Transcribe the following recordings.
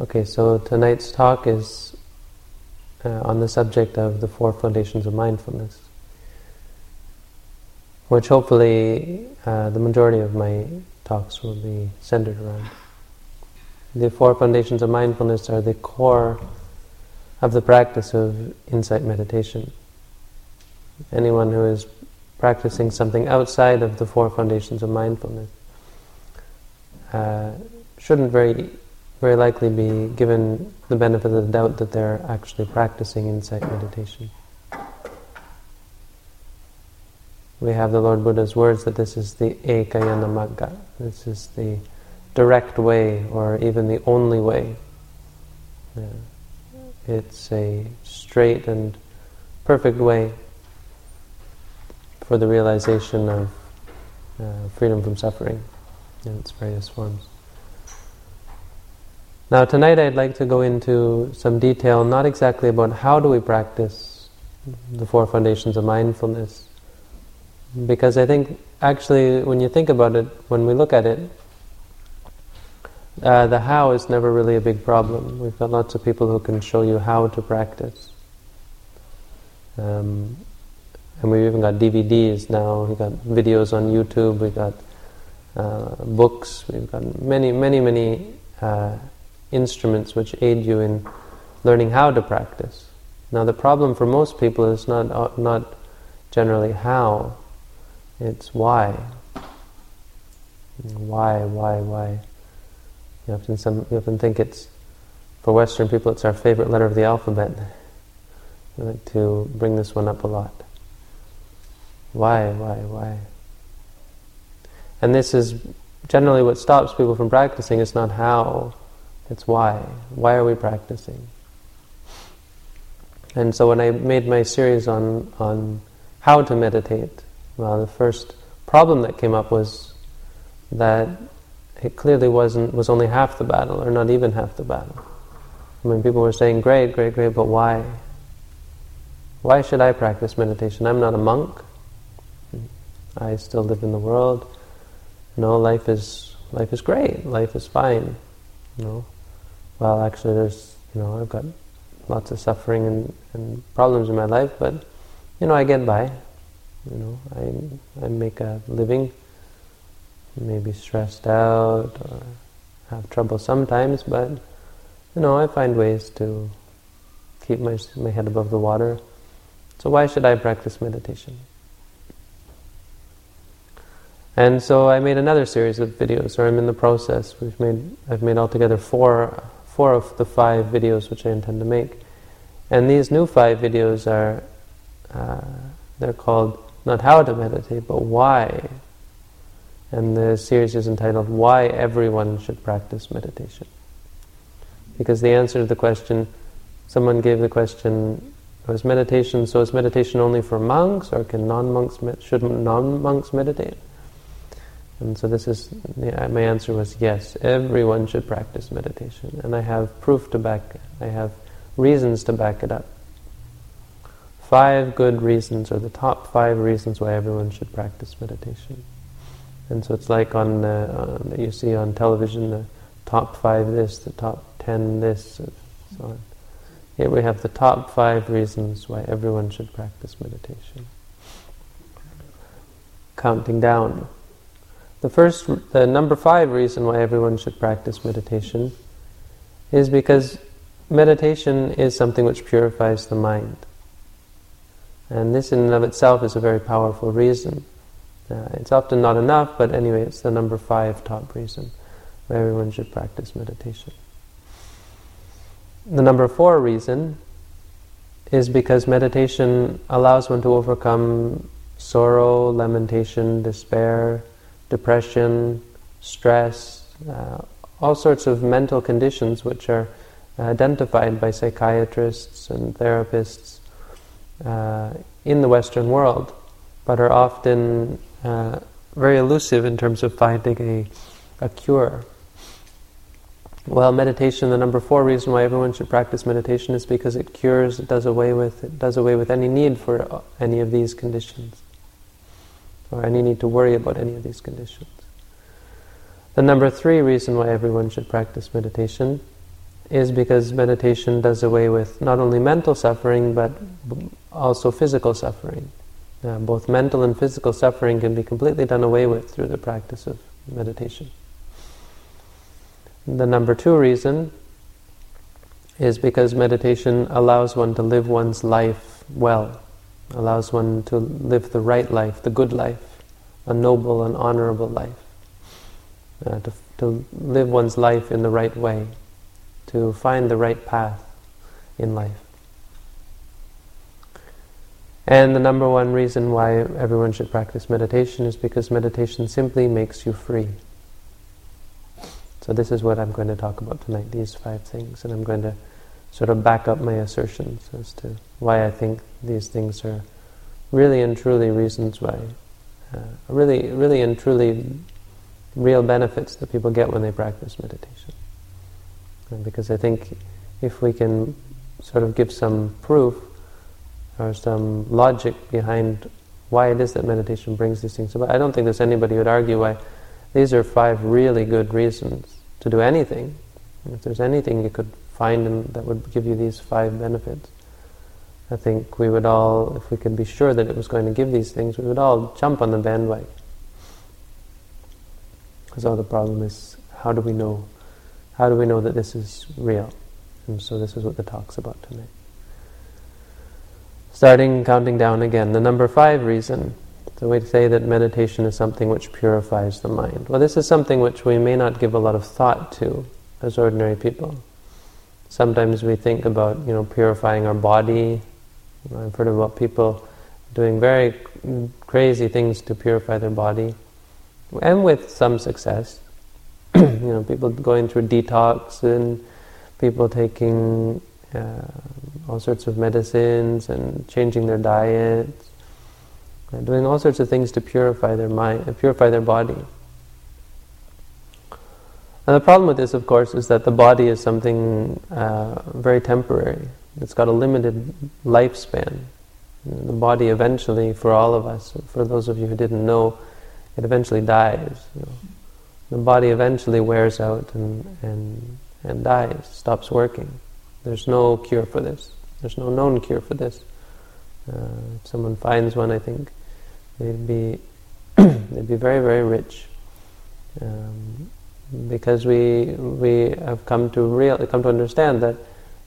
Okay, so tonight's talk is uh, on the subject of the four foundations of mindfulness, which hopefully uh, the majority of my talks will be centered around. The four foundations of mindfulness are the core of the practice of insight meditation. Anyone who is practicing something outside of the four foundations of mindfulness uh, shouldn't very very likely be given the benefit of the doubt that they're actually practicing insight meditation. We have the Lord Buddha's words that this is the Ekayana Magga, this is the direct way, or even the only way. Yeah. It's a straight and perfect way for the realization of uh, freedom from suffering in its various forms. Now tonight I'd like to go into some detail, not exactly about how do we practice the four foundations of mindfulness, because I think actually when you think about it, when we look at it, uh, the how is never really a big problem. We've got lots of people who can show you how to practice. Um, and we've even got DVDs now, we've got videos on YouTube, we've got uh, books, we've got many, many, many uh, instruments which aid you in learning how to practice. Now, the problem for most people is not uh, not generally how; it's why. Why, why, why? You often some you often think it's for Western people it's our favorite letter of the alphabet. We like to bring this one up a lot. Why, why, why? And this is generally what stops people from practicing. It's not how, it's why. Why are we practicing? And so when I made my series on, on how to meditate, well, the first problem that came up was that it clearly wasn't was only half the battle, or not even half the battle. I mean, people were saying, "Great, great, great," but why? Why should I practice meditation? I'm not a monk. I still live in the world. No, life is life is great. Life is fine. You know, well, actually, there's, you know, I've got lots of suffering and, and problems in my life, but, you know, I get by. You know, I, I make a living, maybe stressed out or have trouble sometimes, but, you know, I find ways to keep my, my head above the water. So why should I practice meditation? And so I made another series of videos, or I'm in the process. We've made, I've made altogether four four of the five videos which I intend to make. And these new five videos are, uh, they're called not how to meditate, but why. And the series is entitled Why Everyone Should Practice Meditation. Because the answer to the question, someone gave the question, was meditation, so is meditation only for monks, or can non-monks, should non-monks meditate? And so this is, my answer was yes, everyone should practice meditation. And I have proof to back, I have reasons to back it up. Five good reasons, or the top five reasons why everyone should practice meditation. And so it's like on, uh, uh, you see on television, the top five this, the top ten this, and so on. Here we have the top five reasons why everyone should practice meditation. Counting down. The first, the number five reason why everyone should practice meditation is because meditation is something which purifies the mind. And this in and of itself is a very powerful reason. Uh, it's often not enough, but anyway, it's the number five top reason why everyone should practice meditation. The number four reason is because meditation allows one to overcome sorrow, lamentation, despair, depression, stress, uh, all sorts of mental conditions which are identified by psychiatrists and therapists uh, in the Western world, but are often uh, very elusive in terms of finding a, a cure. Well, meditation, the number four reason why everyone should practice meditation is because it cures, it does away with, it does away with any need for any of these conditions or any need to worry about any of these conditions. The number three reason why everyone should practice meditation is because meditation does away with not only mental suffering but also physical suffering. Uh, both mental and physical suffering can be completely done away with through the practice of meditation. The number two reason is because meditation allows one to live one's life well, allows one to live the right life, the good life, a noble and honorable life, uh, to, to live one's life in the right way, to find the right path in life. And the number one reason why everyone should practice meditation is because meditation simply makes you free. So this is what I'm going to talk about tonight, these five things, and I'm going to sort of back up my assertions as to why I think these things are really and truly reasons why, uh, really, really and truly real benefits that people get when they practice meditation. And because I think if we can sort of give some proof or some logic behind why it is that meditation brings these things about, I don't think there's anybody who would argue why these are five really good reasons to do anything. If there's anything you could find in, that would give you these five benefits, I think we would all, if we could be sure that it was going to give these things, we would all jump on the bandwagon. So the problem is, how do we know? How do we know that this is real? And so this is what the talk's about tonight. Starting counting down again, the number five reason so we say that meditation is something which purifies the mind. Well, this is something which we may not give a lot of thought to as ordinary people. Sometimes we think about, you know, purifying our body. I've heard about people doing very crazy things to purify their body, and with some success. you know, people going through detox and people taking uh, all sorts of medicines and changing their diets doing all sorts of things to purify their mind, purify their body. And the problem with this, of course, is that the body is something uh, very temporary. It's got a limited lifespan. The body eventually, for all of us, for those of you who didn't know, it eventually dies. You know. The body eventually wears out and, and, and dies, stops working. There's no cure for this. There's no known cure for this. Uh, if someone finds one, I think they'd be they'd be very very rich um, because we we have come to real come to understand that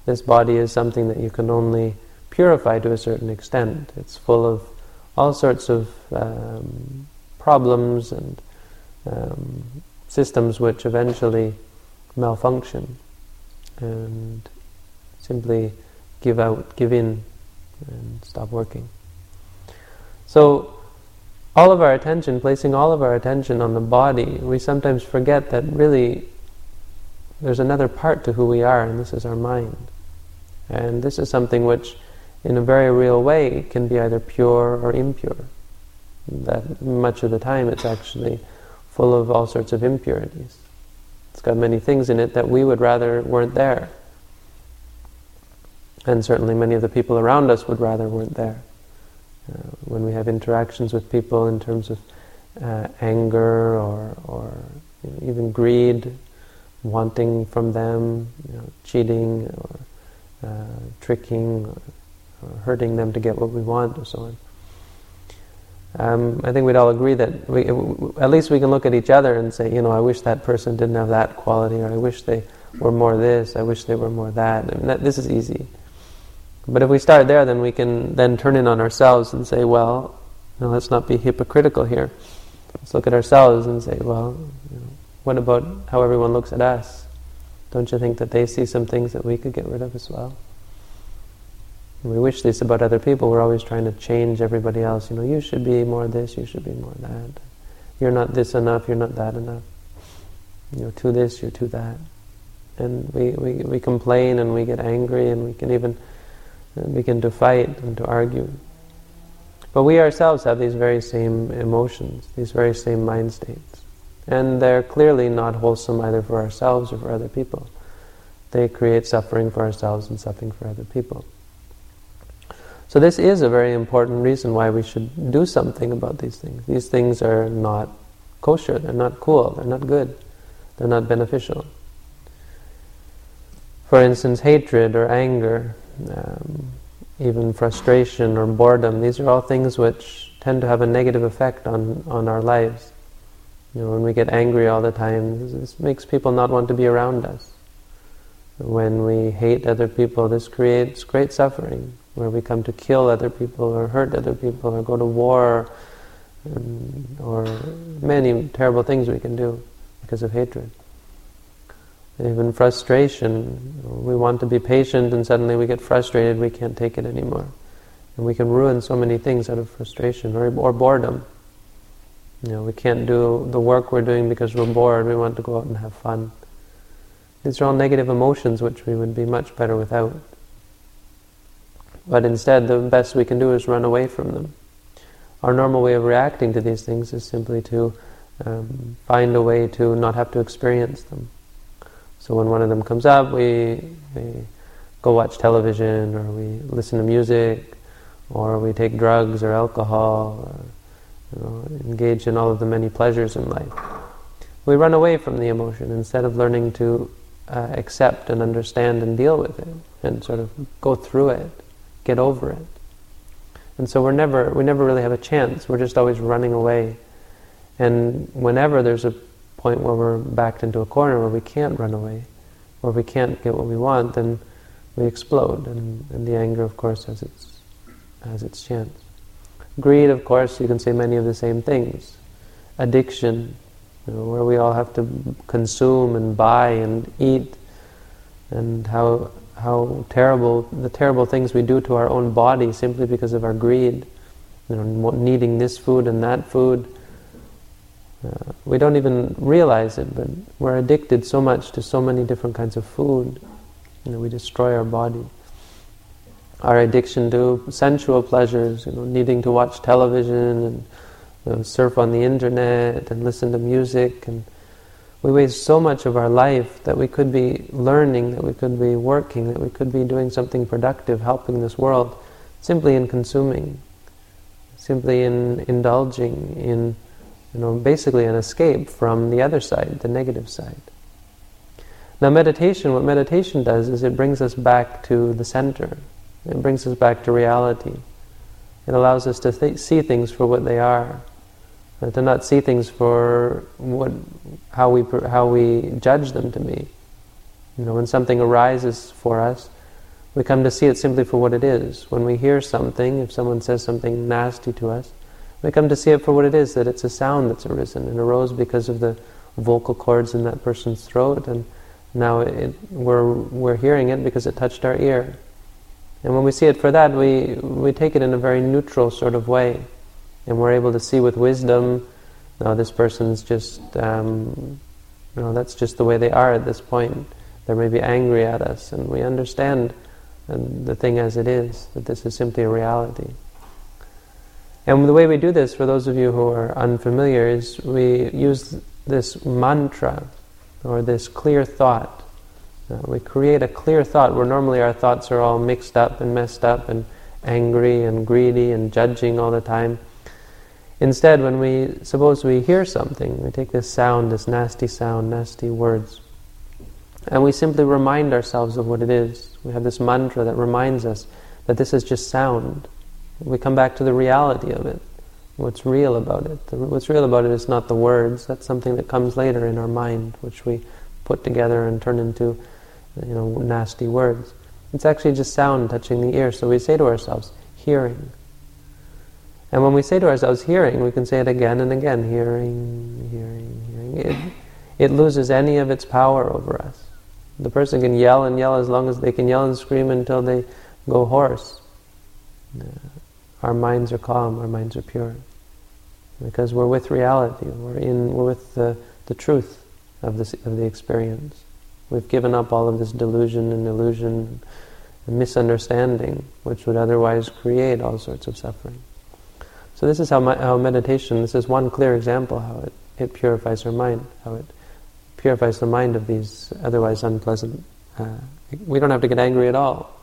this body is something that you can only purify to a certain extent. It's full of all sorts of um, problems and um, systems which eventually malfunction and simply give out, give in, and stop working. So all of our attention, placing all of our attention on the body, we sometimes forget that really there's another part to who we are, and this is our mind. And this is something which, in a very real way, can be either pure or impure. That much of the time it's actually full of all sorts of impurities. It's got many things in it that we would rather weren't there. And certainly many of the people around us would rather weren't there. Uh, when we have interactions with people in terms of uh, anger or, or you know, even greed, wanting from them, you know, cheating or uh, tricking or, or, hurting them to get what we want, or so on. Um, I think we'd all agree that we, at least we can look at each other and say, you know, I wish that person didn't have that quality, or I wish they were more this, I wish they were more that. I mean, that this is easy. But if we start there, then we can then turn in on ourselves and say, well, you know, let's not be hypocritical here. Let's look at ourselves and say, well, you know, what about how everyone looks at us? Don't you think that they see some things that we could get rid of as well? We wish this about other people. We're always trying to change everybody else. You know, you should be more this, you should be more that. You're not this enough, you're not that enough. You're too this, you're too that. And we, we, we complain and we get angry and we can even begin to fight and to argue. But we ourselves have these very same emotions, these very same mind states. And they're clearly not wholesome either for ourselves or for other people. They create suffering for ourselves and suffering for other people. So this is a very important reason why we should do something about these things. These things are not kosher, they're not cool, they're not good, they're not beneficial. For instance, hatred or anger, um, even frustration or boredom, these are all things which tend to have a negative effect on, on our lives. You know, when we get angry all the time, this makes people not want to be around us. When we hate other people, this creates great suffering, where we come to kill other people or hurt other people or go to war and, or many terrible things we can do because of hatred. Even frustration, we want to be patient and suddenly we get frustrated, we can't take it anymore. And we can ruin so many things out of frustration or, or boredom. You know, we can't do the work we're doing because we're bored, we want to go out and have fun. These are all negative emotions which we would be much better without. But instead, the best we can do is run away from them. Our normal way of reacting to these things is simply to um, find a way to not have to experience them. So when one of them comes up, we, we go watch television, or we listen to music, or we take drugs or alcohol, or you know, engage in all of the many pleasures in life. We run away from the emotion instead of learning to uh, accept and understand and deal with it, and sort of go through it, get over it. And so we're never, we never really have a chance. We're just always running away. And whenever there's a point where we're backed into a corner where we can't run away, where we can't get what we want, then we explode, and, and the anger, of course, has its has its chance. Greed, of course, you can say many of the same things. Addiction, you know, where we all have to consume and buy and eat, and how how terrible the terrible things we do to our own body simply because of our greed. You know, needing this food and that food, uh, we don't even realize it, but we're addicted so much to so many different kinds of food. You know, we destroy our body. Our addiction to sensual pleasures, you know, needing to watch television and you know, surf on the internet and listen to music, and we waste so much of our life that we could be learning, that we could be working, that we could be doing something productive, helping this world, simply in consuming, simply in indulging in you know, basically an escape from the other side, the negative side. Now, meditation, what meditation does is it brings us back to the center. It brings us back to reality. It allows us to th- see things for what they are, and to not see things for what, how we how we judge them to be. You know, when something arises for us, we come to see it simply for what it is. When we hear something, if someone says something nasty to us, we come to see it for what it is, that it's a sound that's arisen and arose because of the vocal cords in that person's throat, and now it, we're, we're hearing it because it touched our ear. And when we see it for that, we, we take it in a very neutral sort of way. And we're able to see with wisdom, no, this person's just, um, you know, that's just the way they are at this point. They may be angry at us, and we understand the thing as it is, that this is simply a reality. And the way we do this, for those of you who are unfamiliar, is we use this mantra or this clear thought. Uh, we create a clear thought where normally our thoughts are all mixed up and messed up and angry and greedy and judging all the time. Instead, when we suppose we hear something, we take this sound, this nasty sound, nasty words, and we simply remind ourselves of what it is. We have this mantra that reminds us that this is just sound. We come back to the reality of it. What's real about it? What's real about it is not the words. That's something that comes later in our mind, which we put together and turn into, you know, nasty words. It's actually just sound touching the ear. So we say to ourselves, hearing. And when we say to ourselves, hearing, we can say it again and again, hearing, hearing, hearing. It, it loses any of its power over us. The person can yell and yell as long as they can yell and scream until they go hoarse our minds are calm, our minds are pure. Because we're with reality, we're, in, we're with the, the truth of, this, of the experience. We've given up all of this delusion and illusion and misunderstanding, which would otherwise create all sorts of suffering. So this is how, my, how meditation, this is one clear example how it, it purifies our mind, how it purifies the mind of these otherwise unpleasant. Uh, we don't have to get angry at all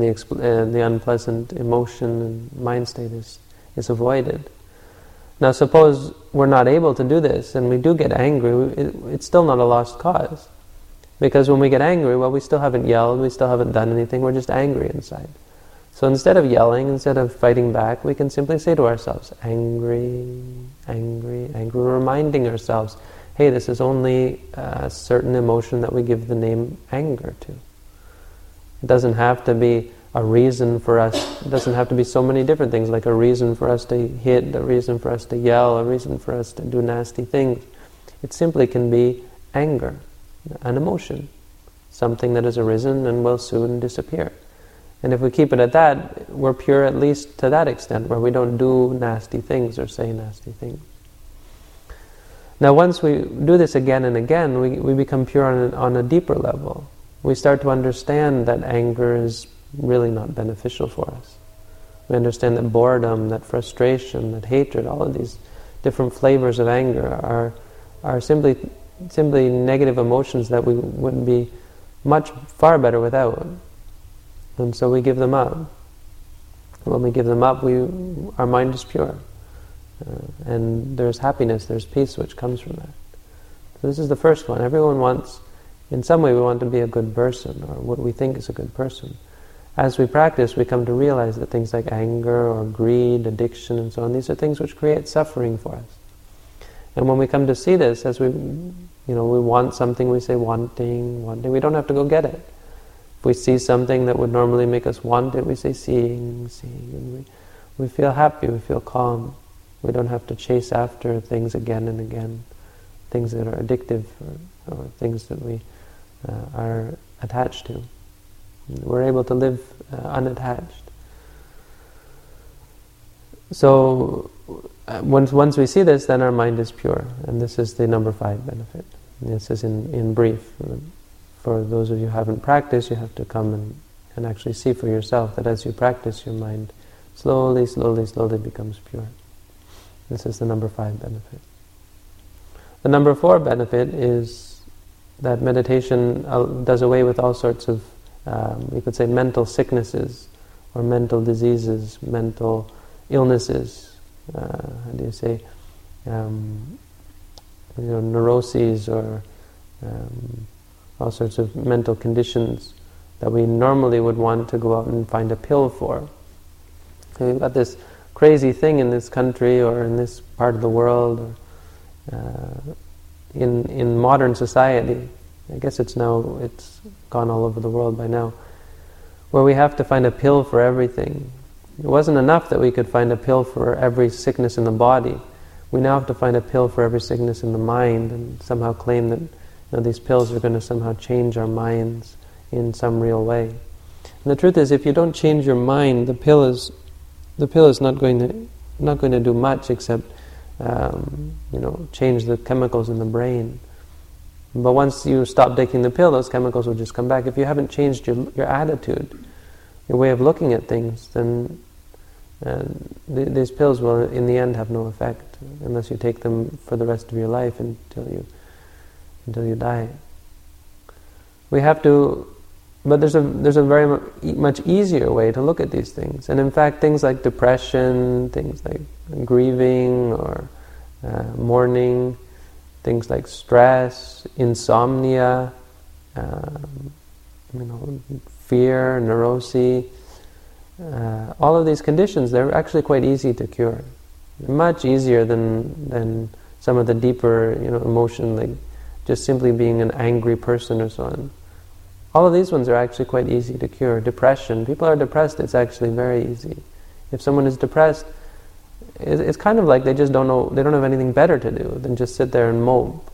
the, uh, the unpleasant emotion and mind state is, is avoided. Now, suppose we're not able to do this and we do get angry, it, it's still not a lost cause. Because when we get angry, well, we still haven't yelled, we still haven't done anything, we're just angry inside. So instead of yelling, instead of fighting back, we can simply say to ourselves, angry, angry, angry, reminding ourselves, hey, this is only a certain emotion that we give the name anger to. It doesn't have to be a reason for us, it doesn't have to be so many different things, like a reason for us to hit, a reason for us to yell, a reason for us to do nasty things. It simply can be anger, an emotion, something that has arisen and will soon disappear. And if we keep it at that, we're pure at least to that extent, where we don't do nasty things or say nasty things. Now, once we do this again and again, we, we become pure on on a deeper level. We start to understand that anger is really not beneficial for us. We understand that boredom, that frustration, that hatred, all of these different flavors of anger are, are simply, simply negative emotions that we wouldn't be much far better without. And so we give them up. When we give them up, we, our mind is pure. Uh, and there's happiness, there's peace which comes from that. So this is the first one. Everyone wants, in some way, we want to be a good person, or what we think is a good person. As we practice, we come to realize that things like anger or greed, addiction, and so on, these are things which create suffering for us. And when we come to see this, as we, you know, we want something, we say wanting, wanting. We don't have to go get it If we see something that would normally make us want it, we say seeing, seeing, and we, we feel happy, we feel calm. We don't have to chase after things again and again, things that are addictive or, or things that we are attached to. We're able to live uh, unattached. So uh, once, once we see this, then our mind is pure. And this is the number five benefit. This is in, in brief for those of you who haven't practiced, you have to come and, and actually see for yourself that as you practice, your mind slowly, slowly, slowly becomes pure. This is the number five benefit. The number four benefit is that meditation uh, does away with all sorts of, um, you could say, mental sicknesses or mental diseases, mental illnesses. Uh, how do you say? Um, you know, neuroses or um, all sorts of mental conditions that we normally would want to go out and find a pill for. We've got this crazy thing in this country or in this part of the world or uh, in, in modern society. I guess it's now, it's gone all over the world by now, where we have to find a pill for everything. It wasn't enough that we could find a pill for every sickness in the body. We now have to find a pill for every sickness in the mind and somehow claim that know, these pills are going to somehow change our minds in some real way. And the truth is, if you don't change your mind, the pill is the pill is not going to not going to do much except um, you know change the chemicals in the brain. But once you stop taking the pill, those chemicals will just come back. If you haven't changed your your attitude, your way of looking at things, then uh, th- these pills will, in the end, have no effect unless you take them for the rest of your life until you until you die. We have to, but there's a there's a very much easier way to look at these things. And in fact, things like depression, things like grieving or uh, mourning, things like stress, insomnia, um, you know, fear, neurosis, uh, all of these conditions, they're actually quite easy to cure. Much easier than than some of the deeper, you know, emotion like just simply being an angry person or so on. All of these ones are actually quite easy to cure. Depression, people are depressed, it's actually very easy. If someone is depressed, it's kind of like they just don't know, they don't have anything better to do than just sit there and mope.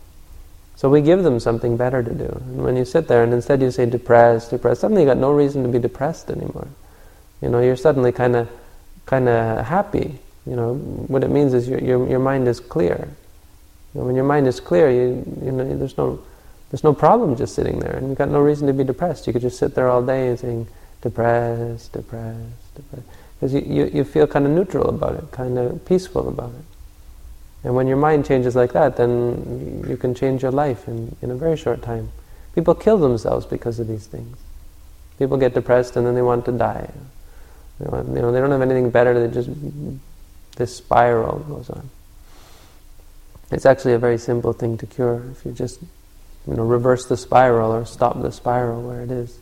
So we give them something better to do. And when you sit there and instead you say depressed, depressed, suddenly you got no reason to be depressed anymore. You know, you're suddenly kind of kind of happy. You know, what it means is your, your, your mind is clear. You know, when your mind is clear, you, you know, there's no, there's no problem just sitting there, and you've got no reason to be depressed. You could just sit there all day and saying, depressed, depressed, depressed. Because you, you, you feel kind of neutral about it, kind of peaceful about it. And when your mind changes like that, then you can change your life in, in a very short time. People kill themselves because of these things. People get depressed and then they want to die. They, want, you know, they don't have anything better, they just, this spiral goes on. It's actually a very simple thing to cure if you just you know, reverse the spiral or stop the spiral where it is.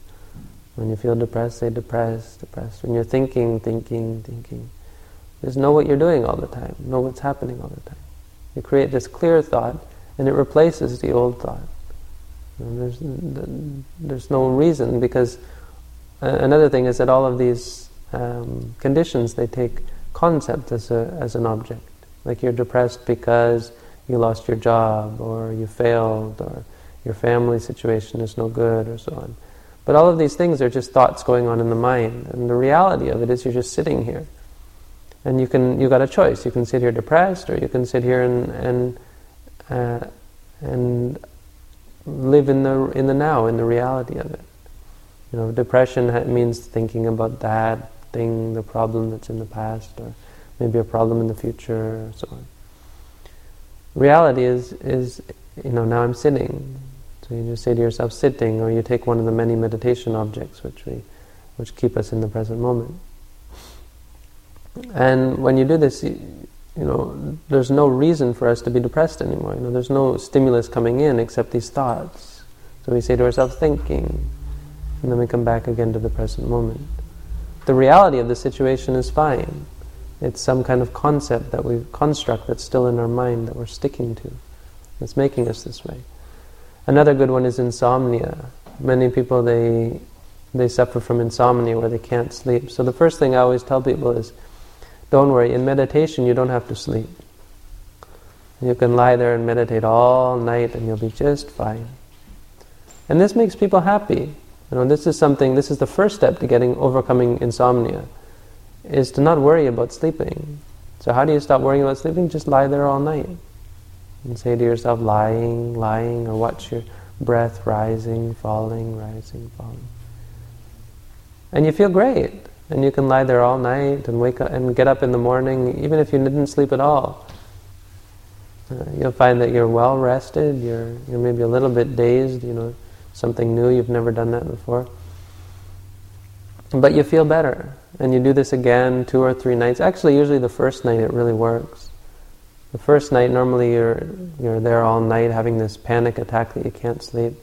When you feel depressed, say depressed, depressed. When you're thinking, thinking, thinking, just know what you're doing all the time. Know what's happening all the time. You create this clear thought, and it replaces the old thought. Know, there's, there's no reason because another thing is that all of these um, conditions they take concept as a as an object. Like you're depressed because you lost your job, or you failed, or your family situation is no good, or so on. But all of these things are just thoughts going on in the mind, and the reality of it is you're just sitting here, and you can you got a choice. You can sit here depressed, or you can sit here and and uh, and live in the in the now, in the reality of it. You know, depression means thinking about that thing, the problem that's in the past, or maybe a problem in the future, or so on. Reality is is you know now I'm sitting, so you just say to yourself sitting, or you take one of the many meditation objects which we which keep us in the present moment. And when you do this, you, you know, there's no reason for us to be depressed anymore. You know, there's no stimulus coming in except these thoughts. So we say to ourselves, thinking, and then we come back again to the present moment. The reality of the situation is fine. It's some kind of concept that we construct that's still in our mind that we're sticking to. That's making us this way. Another good one is insomnia. Many people they they suffer from insomnia where they can't sleep. So the first thing I always tell people is don't worry, in meditation you don't have to sleep. You can lie there and meditate all night and you'll be just fine. And this makes people happy. You know, this is something, this is the first step to getting overcoming insomnia, is to not worry about sleeping. So how do you stop worrying about sleeping? Just lie there all night. And say to yourself, lying, lying, or watch your breath rising, falling, rising, falling. And you feel great. And you can lie there all night and wake up and get up in the morning, even if you didn't sleep at all. Uh, you'll find that you're well rested. You're you're maybe a little bit dazed. You know, something new. You've never done that before. But you feel better, and you do this again two or three nights. Actually, usually the first night it really works. The first night, normally you're you're there all night having this panic attack that you can't sleep.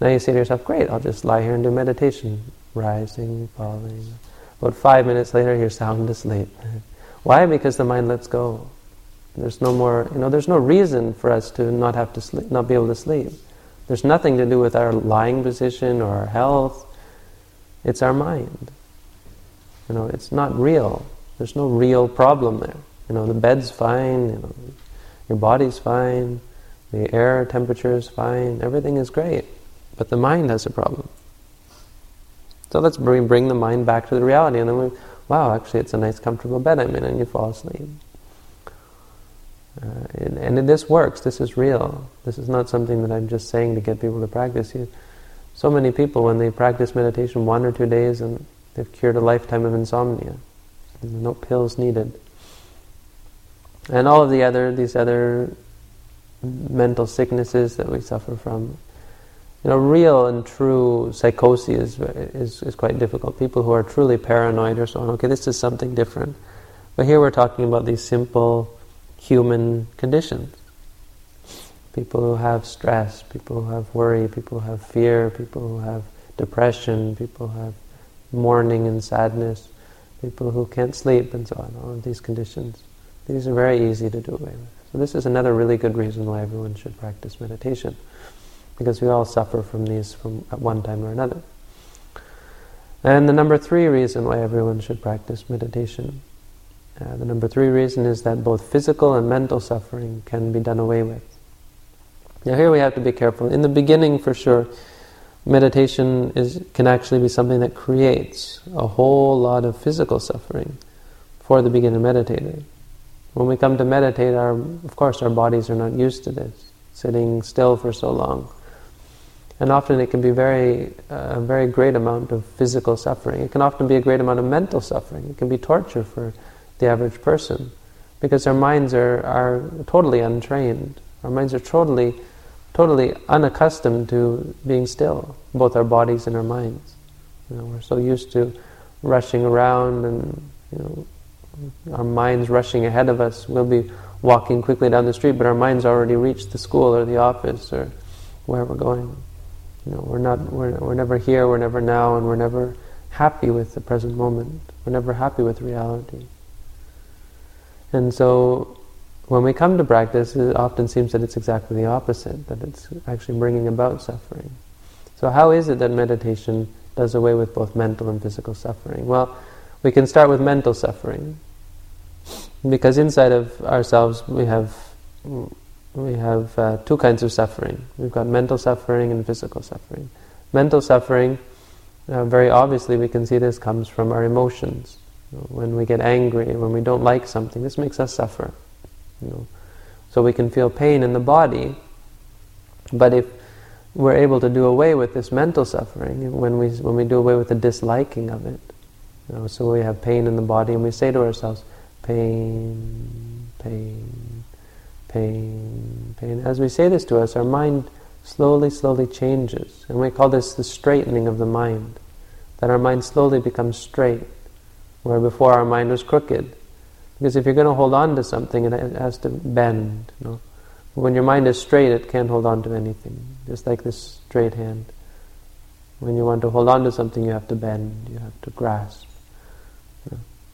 Now you say to yourself, "Great, I'll just lie here and do meditation, rising, falling." About five minutes later, you're sound asleep. Why? Because the mind lets go. There's no more, you know, there's no reason for us to not have to sleep, not be able to sleep. There's nothing to do with our lying position or our health. It's our mind. You know, it's not real. There's no real problem there. You know, the bed's fine, you know, your body's fine, the air temperature is fine, everything is great. But the mind has a problem. So let's bring, bring the mind back to the reality, and then we, wow, actually, it's a nice, comfortable bed I'm in, and you fall asleep. Uh, and, and, this works. This is real. This is not something that I'm just saying to get people to practice. You, so many people, when they practice meditation one or two days, and they've cured a lifetime of insomnia. No pills needed. And all of the other these other mental sicknesses that we suffer from, you know, real and true psychosis is, is, is quite difficult. People who are truly paranoid or so on, okay, this is something different. But here we're talking about these simple human conditions. People who have stress, people who have worry, people who have fear, people who have depression, people who have mourning and sadness, people who can't sleep and so on, all of these conditions. These are very easy to do away with. So this is another really good reason why everyone should practice meditation because we all suffer from these from at one time or another. And the number three reason why everyone should practice meditation. Uh, the number three reason is that both physical and mental suffering can be done away with. Now here we have to be careful. In the beginning, for sure, meditation is can actually be something that creates a whole lot of physical suffering for the beginner meditator. When we come to meditate, our, of course, our bodies are not used to this, sitting still for so long. And often it can be very, uh, a very great amount of physical suffering. It can often be a great amount of mental suffering. It can be torture for the average person because our minds are, are totally untrained. Our minds are totally, totally unaccustomed to being still, both our bodies and our minds. You know, we're so used to rushing around and you know, our minds rushing ahead of us. We'll be walking quickly down the street, but our minds already reached the school or the office or where we're going. You know, we're not, we're, we're never here, we're never now, and we're never happy with the present moment. We're never happy with reality. And so, when we come to practice, it often seems that it's exactly the opposite, that it's actually bringing about suffering. So how is it that meditation does away with both mental and physical suffering? Well, we can start with mental suffering. Because inside of ourselves we have we have uh, two kinds of suffering. We've got mental suffering and physical suffering. Mental suffering, uh, very obviously we can see this comes from our emotions. You know, when we get angry, when we don't like something, this makes us suffer. You know. So we can feel pain in the body, but if we're able to do away with this mental suffering, when we, when we do away with the disliking of it, you know, so we have pain in the body and we say to ourselves, pain, pain, pain, pain. As we say this to us, our mind slowly, slowly changes. And we call this the straightening of the mind. That our mind slowly becomes straight, where before our mind was crooked. Because if you're going to hold on to something, it has to bend. You know? When your mind is straight, it can't hold on to anything. Just like this straight hand. When you want to hold on to something, you have to bend, you have to grasp.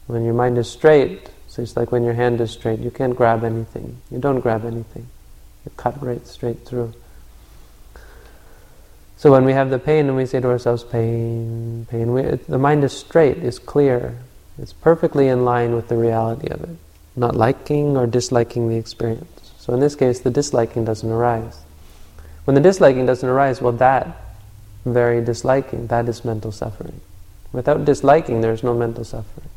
When your mind is straight, so it's like when your hand is straight, you can't grab anything. You don't grab anything. You cut right straight through. So when we have the pain and we say to ourselves, pain, pain, we, the mind is straight, is clear. It's perfectly in line with the reality of it. Not liking or disliking the experience. So in this case, the disliking doesn't arise. When the disliking doesn't arise, well that very disliking, that is mental suffering. Without disliking, there's no mental suffering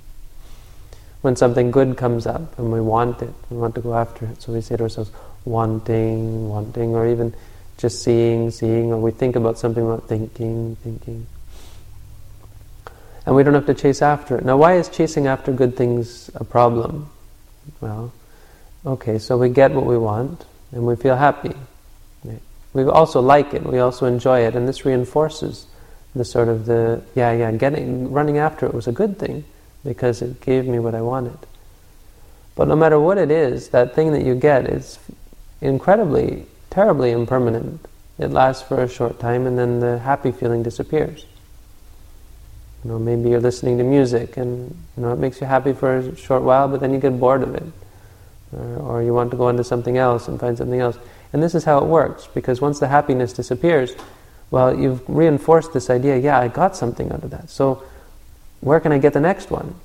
when something good comes up and we want it, we want to go after it. So we say to ourselves, wanting, wanting, or even just seeing, seeing, or we think about something about thinking, thinking. And we don't have to chase after it. Now, why is chasing after good things a problem? Well, okay, so we get what we want and we feel happy. We also like it, we also enjoy it, and this reinforces the sort of the, yeah, yeah, getting, running after it was a good thing because it gave me what I wanted. But no matter what it is, that thing that you get is incredibly, terribly impermanent. It lasts for a short time and then the happy feeling disappears. You know, maybe you're listening to music and you know it makes you happy for a short while, but then you get bored of it. Or, or you want to go into something else and find something else. And this is how it works, because once the happiness disappears, well, you've reinforced this idea, yeah, I got something out of that. So where can I get the next one?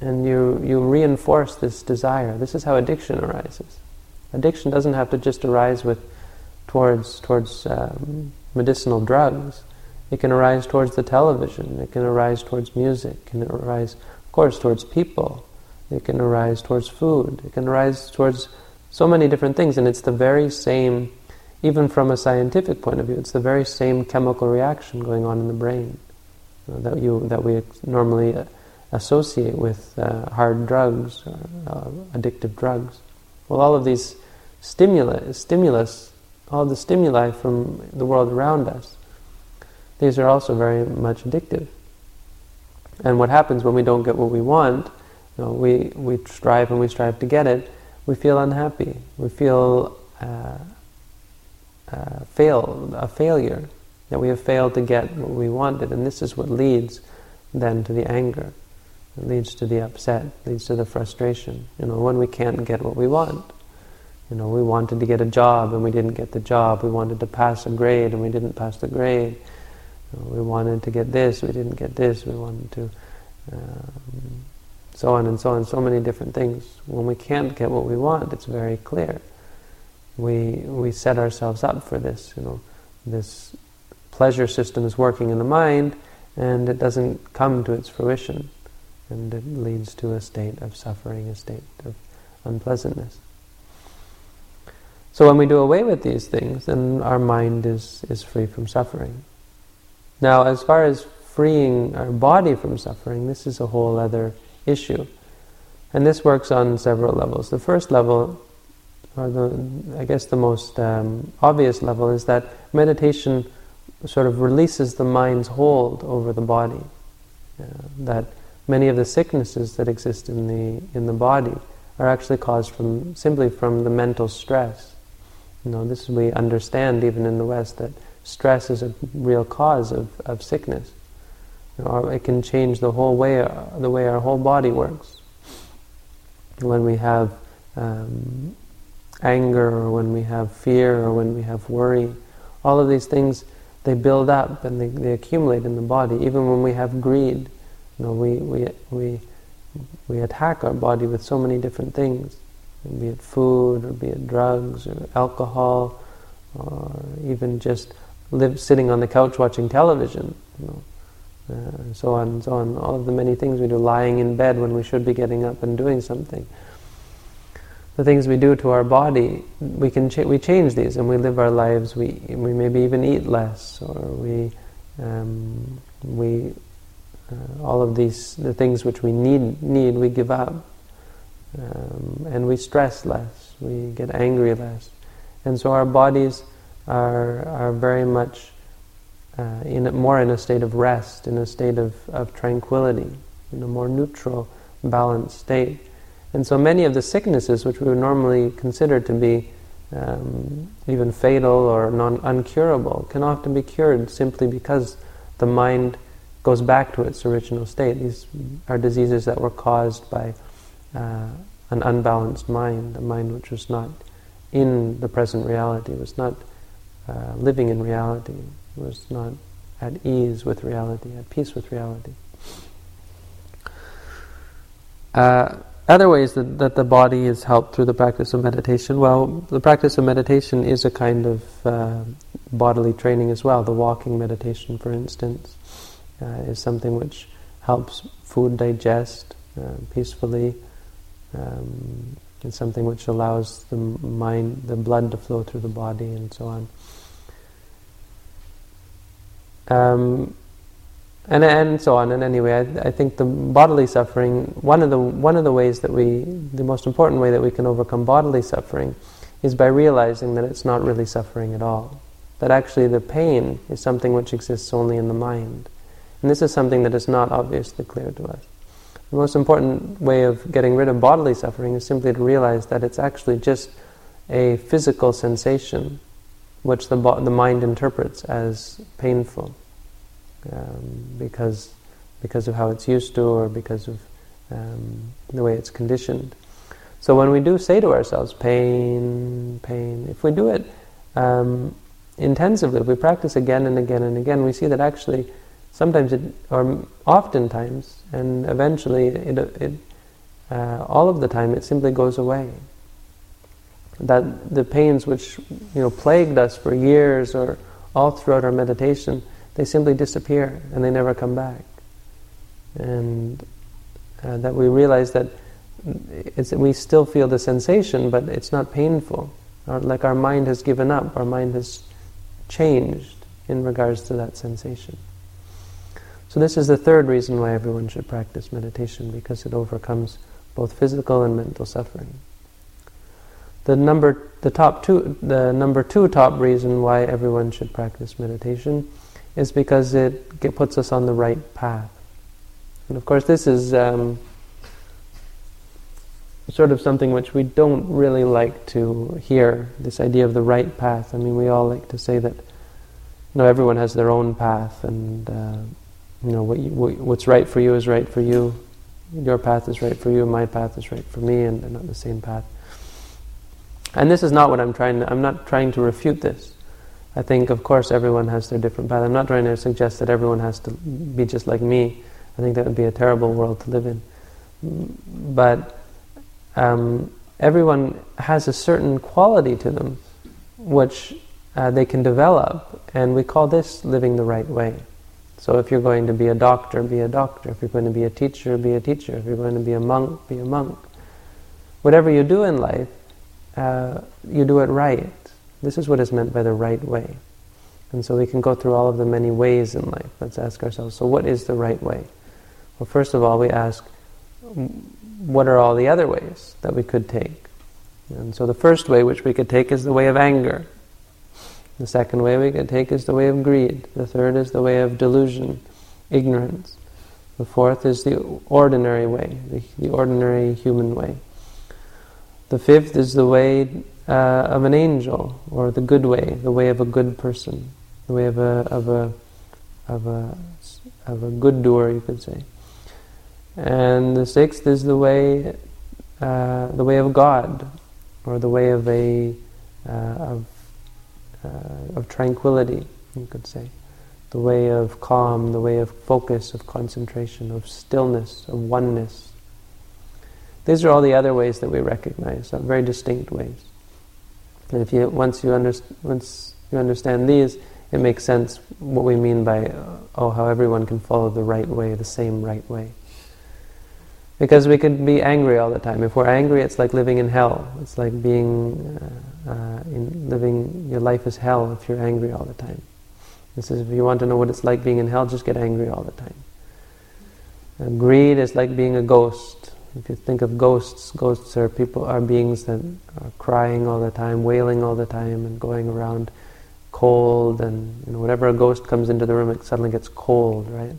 And you, you reinforce this desire. This is how addiction arises. Addiction doesn't have to just arise with towards towards um, medicinal drugs. It can arise towards the television. It can arise towards music. It can arise, of course, towards people. It can arise towards food. It can arise towards so many different things, and it's the very same, even from a scientific point of view, it's the very same chemical reaction going on in the brain that you that we normally associate with uh, hard drugs, uh, addictive drugs. Well, all of these stimuli, stimulus, all the stimuli from the world around us, these are also very much addictive. And what happens when we don't get what we want? You know, we we strive and we strive to get it. We feel unhappy. We feel uh, uh fail a failure that we have failed to get what we wanted, and this is what leads then to the anger. It leads to the upset, leads to the frustration. You know, when we can't get what we want. You know, we wanted to get a job and we didn't get the job. We wanted to pass a grade and we didn't pass the grade. We wanted to get this, we didn't get this. We wanted to, um, so on and so on, so many different things. When we can't get what we want, it's very clear. We we set ourselves up for this. You know, this pleasure system is working in the mind and it doesn't come to its fruition and it leads to a state of suffering, a state of unpleasantness. So when we do away with these things, then our mind is, is free from suffering. Now, as far as freeing our body from suffering, this is a whole other issue. And this works on several levels. The first level, or the, I guess the most um, obvious level, is that meditation sort of releases the mind's hold over the body. Uh, that many of the sicknesses that exist in the in the body are actually caused from simply from the mental stress. You know, this is we understand even in the West that stress is a real cause of, of sickness. You know, it can change the whole way, uh, the way our whole body works. When we have um, anger, or when we have fear, or when we have worry, all of these things they build up and they, they accumulate in the body. Even when we have greed, you know, we, we, we, we attack our body with so many different things, be it food, or be it drugs, or alcohol, or even just live sitting on the couch watching television, you know, uh, so on and so on. All of the many things we do, lying in bed when we should be getting up and doing something the things we do to our body, we can cha- we change these and we live our lives. We we maybe even eat less, or we um, we uh, all of these the things which we need need we give up, um, and we stress less. We get angry less, and so our bodies are are very much uh, in a, more in a state of rest, in a state of, of tranquility, in a more neutral, balanced state. And so many of the sicknesses which we would normally consider to be um, even fatal or non uncurable can often be cured simply because the mind goes back to its original state. These are diseases that were caused by uh, an unbalanced mind, a mind which was not in the present reality, was not uh, living in reality, was not at ease with reality, at peace with reality. Uh, other ways that, that the body is helped through the practice of meditation, well, the practice of meditation is a kind of uh, bodily training as well. The walking meditation, for instance, uh, is something which helps food digest uh, peacefully. Um, something which allows the mind, the blood to flow through the body, and so on. Um, and and so on. And anyway, I, I, think the bodily suffering one of the one of the ways that we the most important way that we can overcome bodily suffering is by realizing that it's not really suffering at all. That actually the pain is something which exists only in the mind, and this is something that is not obviously clear to us. The most important way of getting rid of bodily suffering is simply to realize that it's actually just a physical sensation which the, bo- the mind interprets as painful um, because because of how it's used to or because of um, the way it's conditioned. So when we do say to ourselves, pain, pain, if we do it um, intensively, if we practice again and again and again, we see that actually sometimes it, or oftentimes, and eventually it, it uh, all of the time, it simply goes away. That the pains which you know plagued us for years or all throughout our meditation, they simply disappear and they never come back. And uh, that we realize that we still feel the sensation, but it's not painful. Our, like our mind has given up, our mind has changed in regards to that sensation. So this is the third reason why everyone should practice meditation, because it overcomes both physical and mental suffering. The number, the top two, the number two top reason why everyone should practice meditation is because it puts us on the right path. And of course, this is um, sort of something which we don't really like to hear this idea of the right path. I mean, we all like to say that you know everyone has their own path, and uh, you know what you, what's right for you is right for you. Your path is right for you. And my path is right for me, and they're not the same path. And this is not what I'm trying. To, I'm not trying to refute this. I think, of course, everyone has their different path. I'm not trying to suggest that everyone has to be just like me. I think that would be a terrible world to live in. But um, everyone has a certain quality to them which uh, they can develop, and we call this living the right way. So if you're going to be a doctor, be a doctor. If you're going to be a teacher, be a teacher. If you're going to be a monk, be a monk. Whatever you do in life, uh, you do it right. This is what is meant by the right way. And so we can go through all of the many ways in life. Let's ask ourselves, so what is the right way? Well, first of all, we ask, what are all the other ways that we could take? And so the first way which we could take is the way of anger. The second way we could take is the way of greed. The third is the way of delusion, ignorance. The fourth is the ordinary way, the, the ordinary human way. The fifth is the way uh, of an angel, or the good way, the way of a good person, the way of a of a of a of a good doer, you could say. And the sixth is the way uh, the way of God, or the way of a uh, of uh, of tranquility, you could say, the way of calm, the way of focus, of concentration, of stillness, of oneness. These are all the other ways that we recognize, very distinct ways. And if you once you under, once you understand these, it makes sense what we mean by uh, oh how everyone can follow the right way, the same right way. Because we could be angry all the time. If we're angry, it's like living in hell. It's like being uh, uh, in living your life is hell if you're angry all the time. This is if you want to know what it's like being in hell, just get angry all the time. Uh, greed is like being a ghost. If you think of ghosts, ghosts are people are beings that are crying all the time, wailing all the time, and going around cold. And you know, whenever a ghost comes into the room, it suddenly gets cold, right?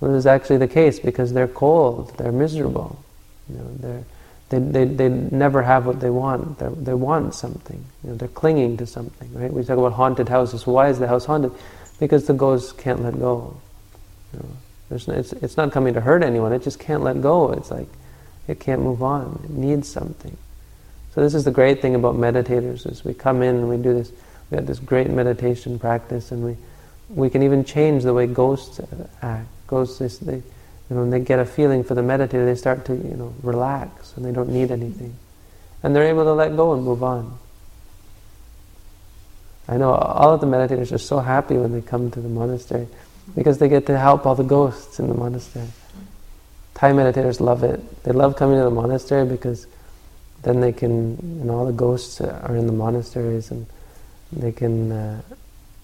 Well, this is actually the case because they're cold, they're miserable. You know, they're, they, they, they never have what they want. They're, they want something. You know, they're clinging to something, right? We talk about haunted houses. Why is the house haunted? Because the ghost can't let go. You know, there's no, it's, it's not coming to hurt anyone. It just can't let go. It's like it can't move on. It needs something. So this is the great thing about meditators is we come in and we do this. We have this great meditation practice, and we we can even change the way ghosts act goes this, they, you know, when they get a feeling for the meditator, they start to, you know, relax and they don't need anything. And they're able to let go and move on. I know all of the meditators are so happy when they come to the monastery because they get to help all the ghosts in the monastery. Thai meditators love it. They love coming to the monastery because then they can, and all the ghosts are in the monasteries and they can uh,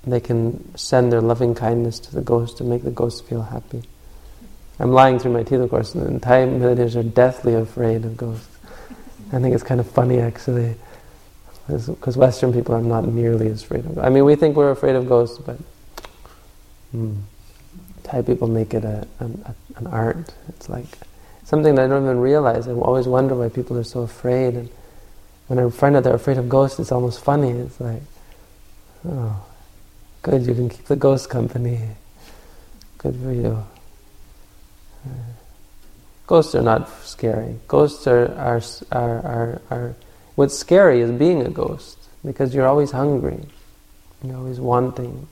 they can send their loving kindness to the ghosts and make the ghosts feel happy. I'm lying through my teeth, of course, and Thai meditators are deathly afraid of ghosts. I think it's kind of funny, actually, because Western people are not nearly as afraid of. Ghosts. I mean, we think we're afraid of ghosts, but hmm, Thai people make it a, an, a, an art. It's like something that I don't even realize. I always wonder why people are so afraid. And when I find out they're afraid of ghosts, it's almost funny. It's like, oh, Good, you can keep the ghost company. Good for you. Uh, ghosts are not scary. Ghosts are, are, are, are, are, what's scary is being a ghost because you're always hungry. You're always wanting.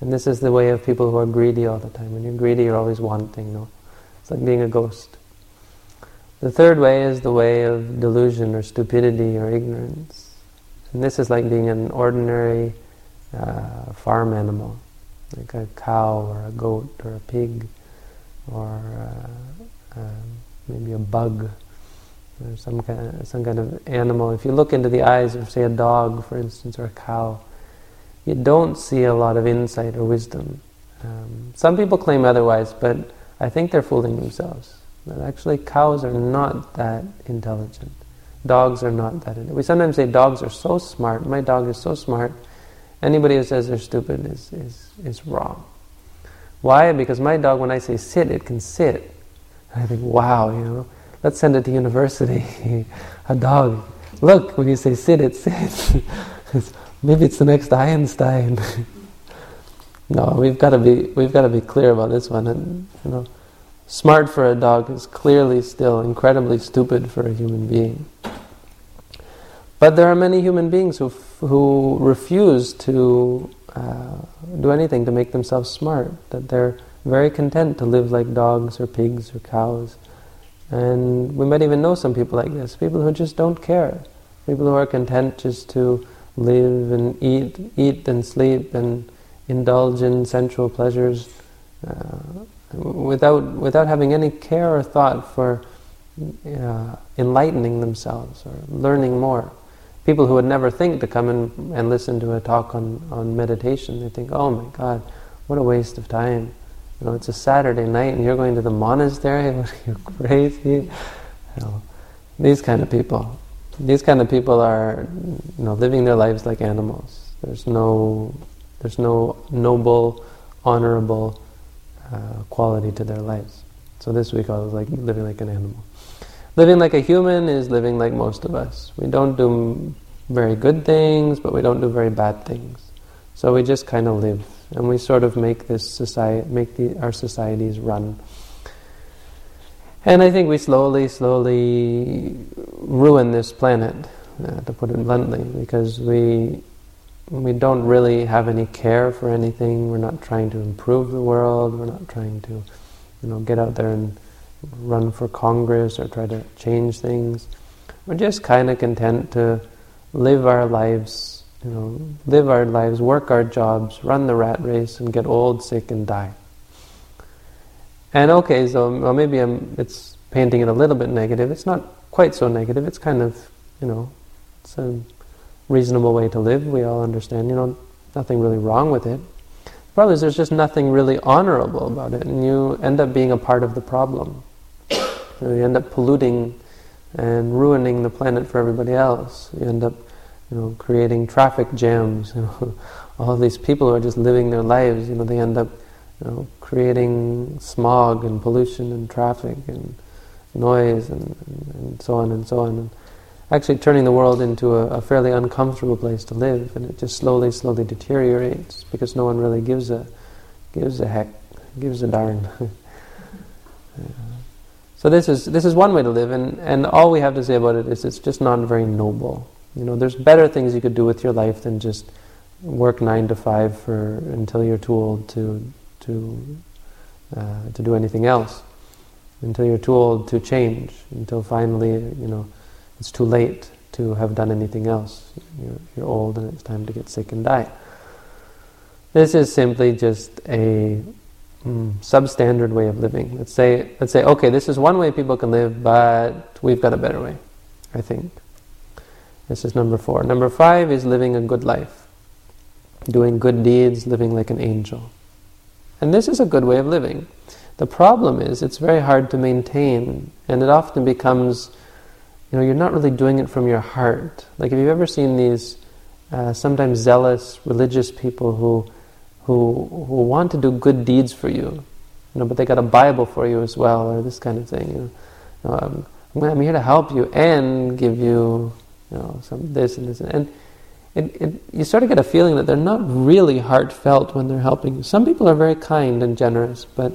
And this is the way of people who are greedy all the time. When you're greedy, you're always wanting. No? It's like being a ghost. The third way is the way of delusion or stupidity or ignorance. And this is like being an ordinary uh, farm animal, like a cow or a goat or a pig or uh, uh, maybe a bug or some kind, of, some kind of animal. If you look into the eyes of, say, a dog, for instance, or a cow, you don't see a lot of insight or wisdom. Um, some people claim otherwise, but I think they're fooling themselves. Actually cows are not that intelligent. Dogs are not that. We sometimes say dogs are so smart. My dog is so smart Anybody who says they're stupid is, is, is wrong. Why? Because my dog, when I say sit, it can sit. I think, wow, you know, let's send it to university. a dog, look, when you say sit, it sits. Maybe it's the next Einstein. no, we've got to be we've got to be clear about this one. And you know, smart for a dog is clearly still incredibly stupid for a human being. But there are many human beings who, who refuse to uh, do anything to make themselves smart, that they're very content to live like dogs or pigs or cows. And we might even know some people like this, people who just don't care, people who are content just to live and eat, eat and sleep and indulge in sensual pleasures uh, without, without having any care or thought for uh, enlightening themselves or learning more people who would never think to come in and listen to a talk on, on meditation, they think, oh my God, what a waste of time. You know, it's a Saturday night and you're going to the monastery? you're crazy. You know, these kind of people. These kind of people are, you know, living their lives like animals. There's no, there's no noble, honorable uh, quality to their lives. So this week I was like living like an animal. Living like a human is living like most of us. We don't do very good things, but we don't do very bad things. So we just kind of live, and we sort of make this society, make the, our societies run. And I think we slowly, slowly ruin this planet, uh, to put it bluntly, because we we don't really have any care for anything. We're not trying to improve the world. We're not trying to, you know, get out there and run for Congress or try to change things. We're just kind of content to live our lives, you know, live our lives, work our jobs, run the rat race, and get old, sick, and die. And okay, so well, maybe I'm, it's painting it a little bit negative. It's not quite so negative. It's kind of, you know, it's a reasonable way to live. We all understand, you know, nothing really wrong with it. The problem is there's just nothing really honorable about it, and you end up being a part of the problem. You end up polluting and ruining the planet for everybody else. You end up, you know, creating traffic jams. You know, all these people who are just living their lives. You know, they end up, you know, creating smog and pollution and traffic and noise and, and, and so on and so on. And actually turning the world into a, a, fairly uncomfortable place to live, and it just slowly, slowly deteriorates because no one really gives a gives a heck, gives a darn. yeah. So this is this is one way to live, and, and all we have to say about it is it's just not very noble. You know, there's better things you could do with your life than just work nine to five for until you're too old to to uh, to do anything else, until you're too old to change, until finally you know it's too late to have done anything else. You're, you're old and it's time to get sick and die. This is simply just a mm, substandard way of living. Let's say, let's say, okay, this is one way people can live, but we've got a better way, I think. This is number four. Number five is living a good life, doing good deeds, living like an angel. And this is a good way of living. The problem is it's very hard to maintain, and it often becomes, you know, you're not really doing it from your heart. Like, have you ever seen these uh, sometimes zealous religious people who who, who want to do good deeds for you, you know, but they got a Bible for you as well, or this kind of thing. You know, um, I'm here to help you and give you, you know, some this and this, and it, it, you sort of get a feeling that they're not really heartfelt when they're helping you. Some people are very kind and generous, but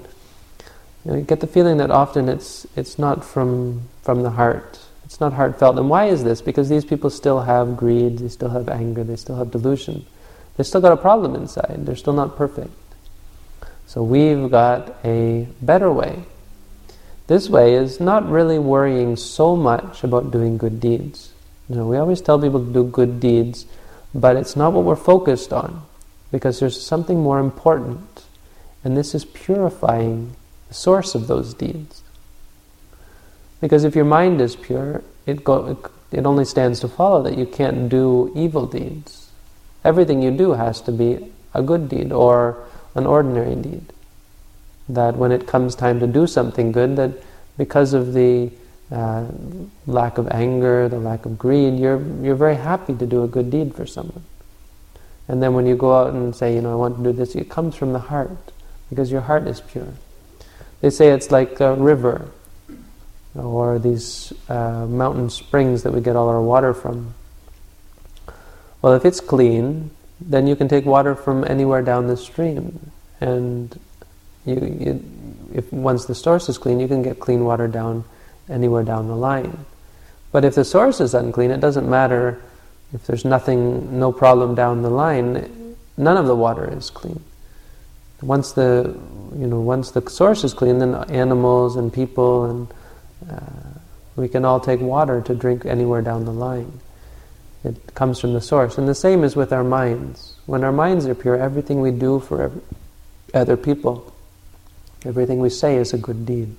you, know, you get the feeling that often it's it's not from from the heart. It's not heartfelt. And why is this? Because these people still have greed, they still have anger, they still have delusion. They've still got a problem inside. They're still not perfect. So we've got a better way. This way is not really worrying so much about doing good deeds. You know, we always tell people to do good deeds, but it's not what we're focused on because there's something more important, and this is purifying the source of those deeds. Because if your mind is pure, it, go, it only stands to follow that you can't do evil deeds. Everything you do has to be a good deed or an ordinary deed. That when it comes time to do something good, that because of the uh, lack of anger, the lack of greed, you're, you're very happy to do a good deed for someone. And then when you go out and say, you know, I want to do this, it comes from the heart, because your heart is pure. They say it's like a river, or these uh, mountain springs that we get all our water from. Well, if it's clean, then you can take water from anywhere down the stream, and you, you, if once the source is clean, you can get clean water down anywhere down the line. But if the source is unclean, it doesn't matter if there's nothing, no problem down the line. None of the water is clean. Once the, you know, once the source is clean, then animals and people and uh, we can all take water to drink anywhere down the line. It comes from the source. And the same is with our minds. When our minds are pure, everything we do for every, other people, everything we say is a good deed.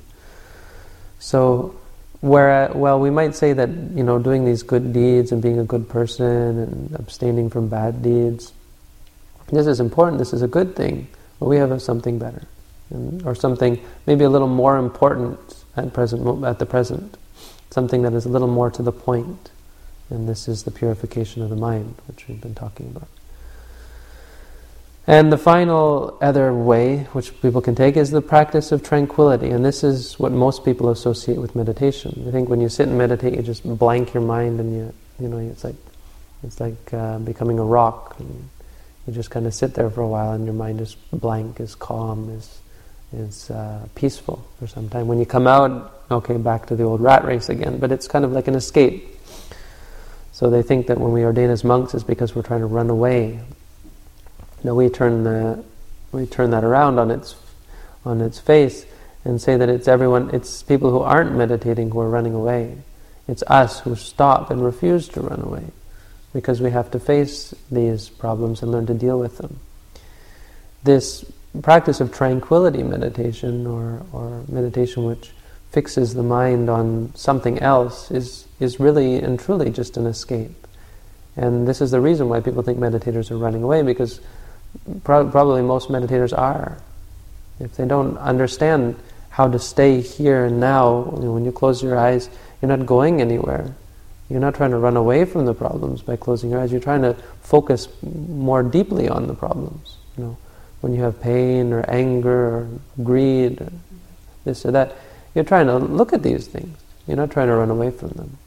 So, where well, we might say that you know doing these good deeds and being a good person and abstaining from bad deeds, this is important. This is a good thing. But we have something better, or something maybe a little more important at present at the present, something that is a little more to the point. And this is the purification of the mind, which we've been talking about. And the final other way which people can take is the practice of tranquility. And this is what most people associate with meditation. I think when you sit and meditate, you just blank your mind and you, you know, it's like It's like uh, becoming a rock. And you just kind of sit there for a while, and your mind is blank, is calm, is is uh, peaceful for some time. When you come out, okay, back to the old rat race again. But it's kind of like an escape. So they think that when we ordain as monks is because we're trying to run away. No, we turn the we turn that around on its on its face and say that it's everyone, it's people who aren't meditating who are running away. It's us who stop and refuse to run away because we have to face these problems and learn to deal with them. This practice of tranquility meditation or, or meditation which fixes the mind on something else is, is really and truly just an escape. And this is the reason why people think meditators are running away because probably most meditators are. If they don't understand how to stay here and now, when you close your eyes, you're not going anywhere. You're not trying to run away from the problems by closing your eyes. You're trying to focus more deeply on the problems. You know, when you have pain or anger or greed, or this or that, you're trying to look at these things. You're not trying to run away from them.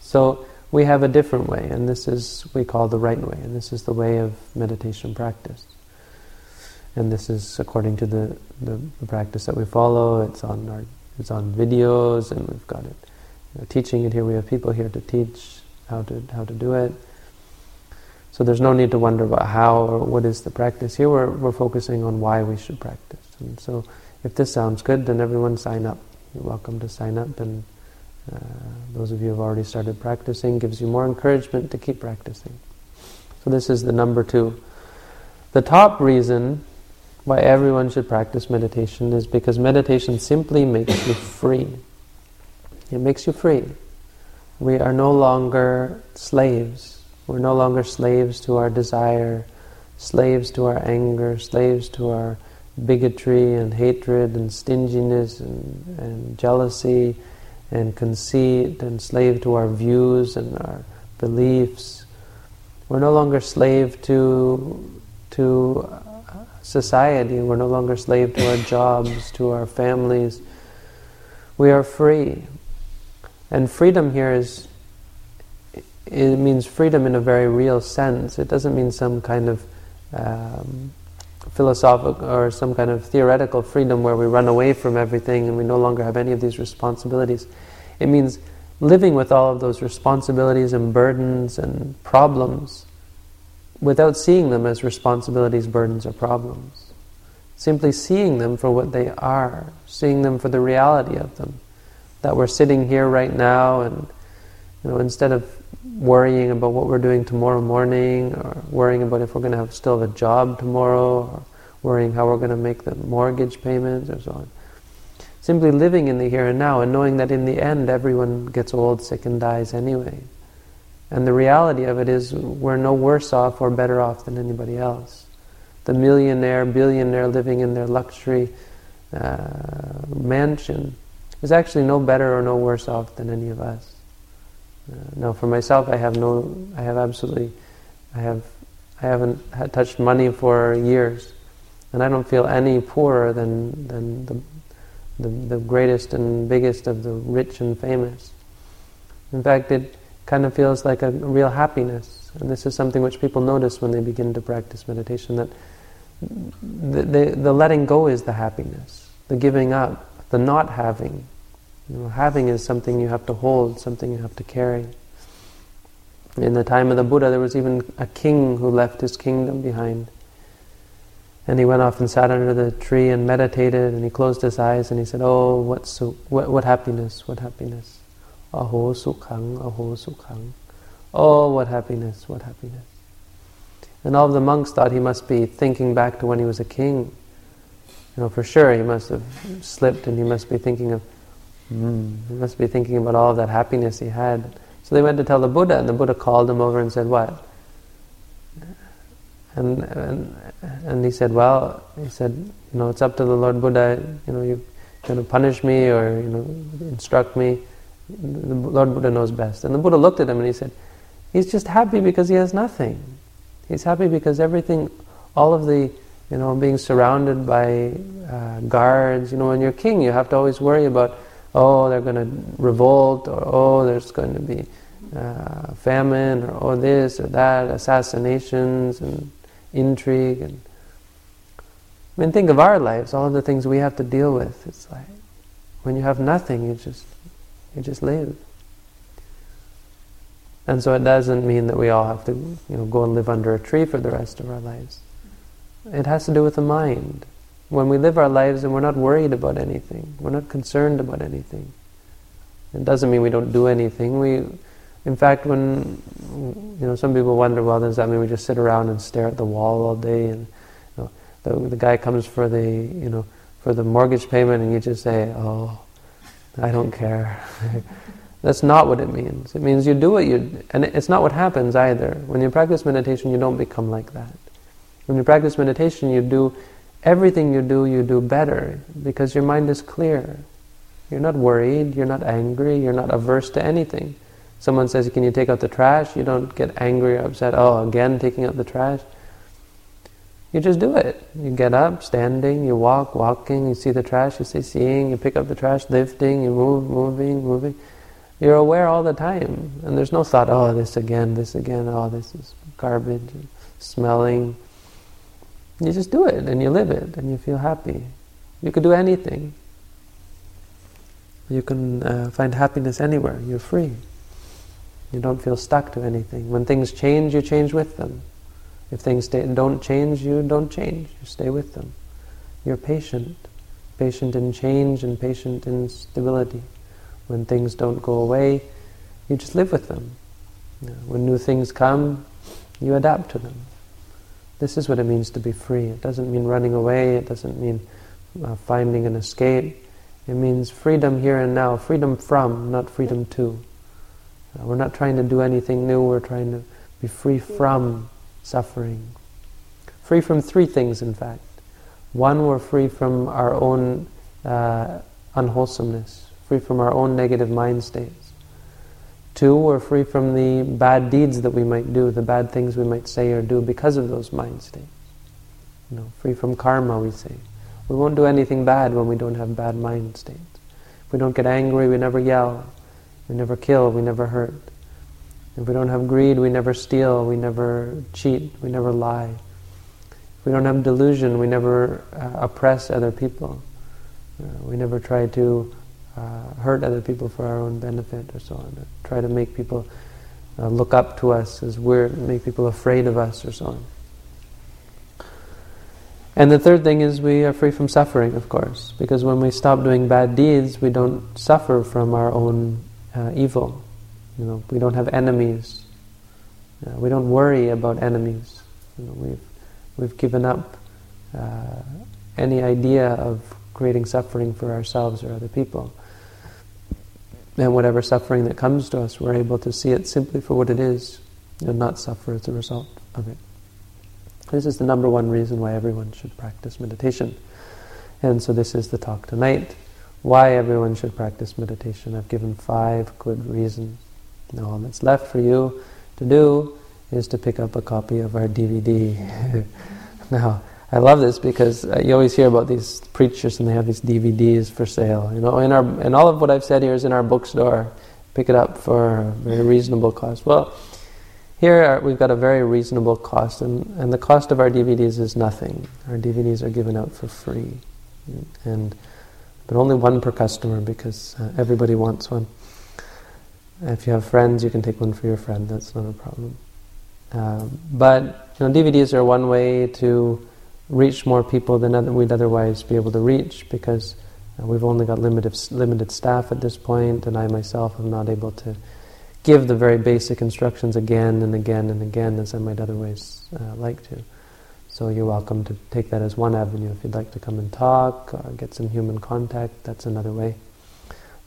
So we have a different way, and this is we call the right way, and this is the way of meditation practice. And this is according to the, the, the practice that we follow. It's on our it's on videos, and we've got it you know, teaching it here. We have people here to teach how to how to do it. So there's no need to wonder about how or what is the practice. Here we're, we're focusing on why we should practice. And so if this sounds good, then everyone sign up. You're welcome to sign up and uh, those of you who have already started practicing gives you more encouragement to keep practicing. So this is the number two. The top reason why everyone should practice meditation is because meditation simply makes you free. It makes you free. We are no longer slaves. We're no longer slaves to our desire, slaves to our anger, slaves to our bigotry and hatred and stinginess and, and jealousy and conceit and slave to our views and our beliefs. We're no longer slave to, to society. We're no longer slave to our jobs, to our families. We are free. And freedom here is, it means freedom in a very real sense. It doesn't mean some kind of um, philosophical or some kind of theoretical freedom where we run away from everything and we no longer have any of these responsibilities. It means living with all of those responsibilities and burdens and problems without seeing them as responsibilities, burdens, or problems. Simply seeing them for what they are, seeing them for the reality of them. That we're sitting here right now and you know, instead of worrying about what we're doing tomorrow morning or worrying about if we're going to have still have a job tomorrow or worrying how we're going to make the mortgage payments or so on. Simply living in the here and now and knowing that in the end everyone gets old, sick, and dies anyway. And the reality of it is, we're no worse off or better off than anybody else. The millionaire, billionaire living in their luxury uh, mansion is actually no better or no worse off than any of us. Uh, now, for myself, I have no, I have absolutely, I have, I haven't had touched money for years, and I don't feel any poorer than than the, the, the greatest and biggest of the rich and famous. In fact, it kind of feels like a real happiness. And this is something which people notice when they begin to practice meditation that the, the, the letting go is the happiness, the giving up, the not having. You know, having is something you have to hold, something you have to carry. In the time of the Buddha, there was even a king who left his kingdom behind. And he went off and sat under the tree and meditated, and he closed his eyes and he said, Oh, what, so, what, what happiness, what happiness. Aho sukhang, aho sukhang. Oh, what happiness, what happiness. And all of the monks thought he must be thinking back to when he was a king. You know, for sure he must have slipped and he must be thinking of, mm, he must be thinking about all that happiness he had. So they went to tell the Buddha, and the Buddha called him over and said, What? And, and, and he said, Well, he said, You know, it's up to the Lord Buddha, you know, you're going to punish me or, you know, instruct me. The Lord Buddha knows best. And the Buddha looked at him and he said, He's just happy because he has nothing. He's happy because everything, all of the, you know, being surrounded by uh, guards. You know, when you're king, you have to always worry about, oh, they're going to revolt, or oh, there's going to be uh, famine or oh this or that, assassinations and intrigue and I mean think of our lives, all the things we have to deal with. It's like when you have nothing, you just you just live. And so it doesn't mean that we all have to you know, go and live under a tree for the rest of our lives. It has to do with the mind. When we live our lives and we're not worried about anything, we're not concerned about anything. It doesn't mean we don't do anything. We, in fact, when you know, some people wonder, well, does that mean we just sit around and stare at the wall all day? And you know, the, the guy comes for the, you know, for the mortgage payment, and you just say, oh, I don't care. That's not what it means. It means you do what you, and it's not what happens either. When you practice meditation, you don't become like that. When you practice meditation, you do everything you do, you do better because your mind is clear. You're not worried, you're not angry, you're not averse to anything. Someone says, Can you take out the trash? You don't get angry or upset, oh, again taking out the trash. You just do it. You get up, standing, you walk, walking, you see the trash, you say seeing, you pick up the trash, lifting, you move, moving, moving. You're aware all the time. And there's no thought, oh, this again, this again, oh, this is garbage, smelling. You just do it and you live it and you feel happy. You could do anything. You can uh, find happiness anywhere. You're free. You don't feel stuck to anything. When things change, you change with them. If things stay, don't change, you don't change. You stay with them. You're patient. Patient in change and patient in stability. When things don't go away, you just live with them. when new things come, you adapt to them. This is what it means to be free. It doesn't mean running away. It doesn't mean uh, finding an escape. It means freedom here and now, freedom from, not freedom to. Uh, we're not trying to do anything new. We're trying to be free from suffering. Free from three things, in fact. One, we're free from our own uh, unwholesomeness free from our own negative mind states. Two, we're free from the bad deeds that we might do, the bad things we might say or do because of those mind states. You know, free from karma, we say. We won't do anything bad when we don't have bad mind states. If we don't get angry, we never yell. We never kill, we never hurt. If we don't have greed, we never steal, we never cheat, we never lie. If we don't have delusion, we never uh, oppress other people. Uh, we never try to uh, hurt other people for our own benefit or so on. Try to make people uh, look up to us as we're, make people afraid of us or so on. And the third thing is we are free from suffering, of course, because when we stop doing bad deeds, we don't suffer from our own uh, evil. You know, we don't have enemies. Uh, we don't worry about enemies. You know, we've we've given up uh, any idea of creating suffering for ourselves or other people. And whatever suffering that comes to us, we're able to see it simply for what it is and not suffer as a result of it. This is the number one reason why everyone should practice meditation. And so this is the talk tonight. Why everyone should practice meditation. I've given five good reasons. Now all that's left for you to do is to pick up a copy of our DVD. now, I love this because uh, you always hear about these preachers and they have these DVDs for sale. You know, in our and all of what I've said here is in our bookstore. Pick it up for a very reasonable cost. Well, here are, we've got a very reasonable cost, and, and the cost of our DVDs is nothing. Our DVDs are given out for free, and but only one per customer because uh, everybody wants one. If you have friends, you can take one for your friend. That's not a problem. Uh, but you know, DVDs are one way to reach more people than we'd otherwise be able to reach because uh, we've only got limited limited staff at this point, and I myself am not able to give the very basic instructions again and again and again as I might otherwise uh, like to. So you're welcome to take that as one avenue. If you'd like to come and talk or get some human contact, that's another way.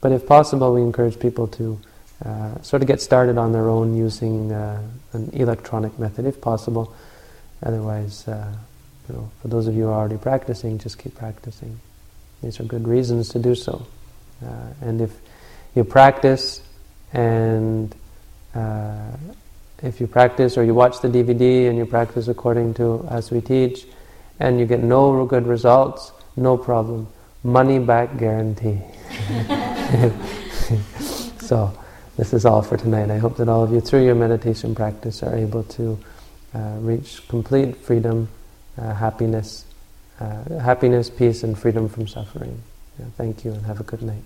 But if possible, we encourage people to uh, sort of get started on their own using uh, an electronic method, if possible. Otherwise, uh, you know, for those of you who are already practicing, just keep practicing. These are good reasons to do so. Uh, and if you practice and uh, if you practice or you watch the DVD and you practice according to as we teach and you get no good results, no problem. Money back guarantee. so this is all for tonight. I hope that all of you, through your meditation practice, are able to uh, reach complete freedom, uh, happiness, uh, happiness, peace, and freedom from suffering. Yeah, thank you, and have a good night.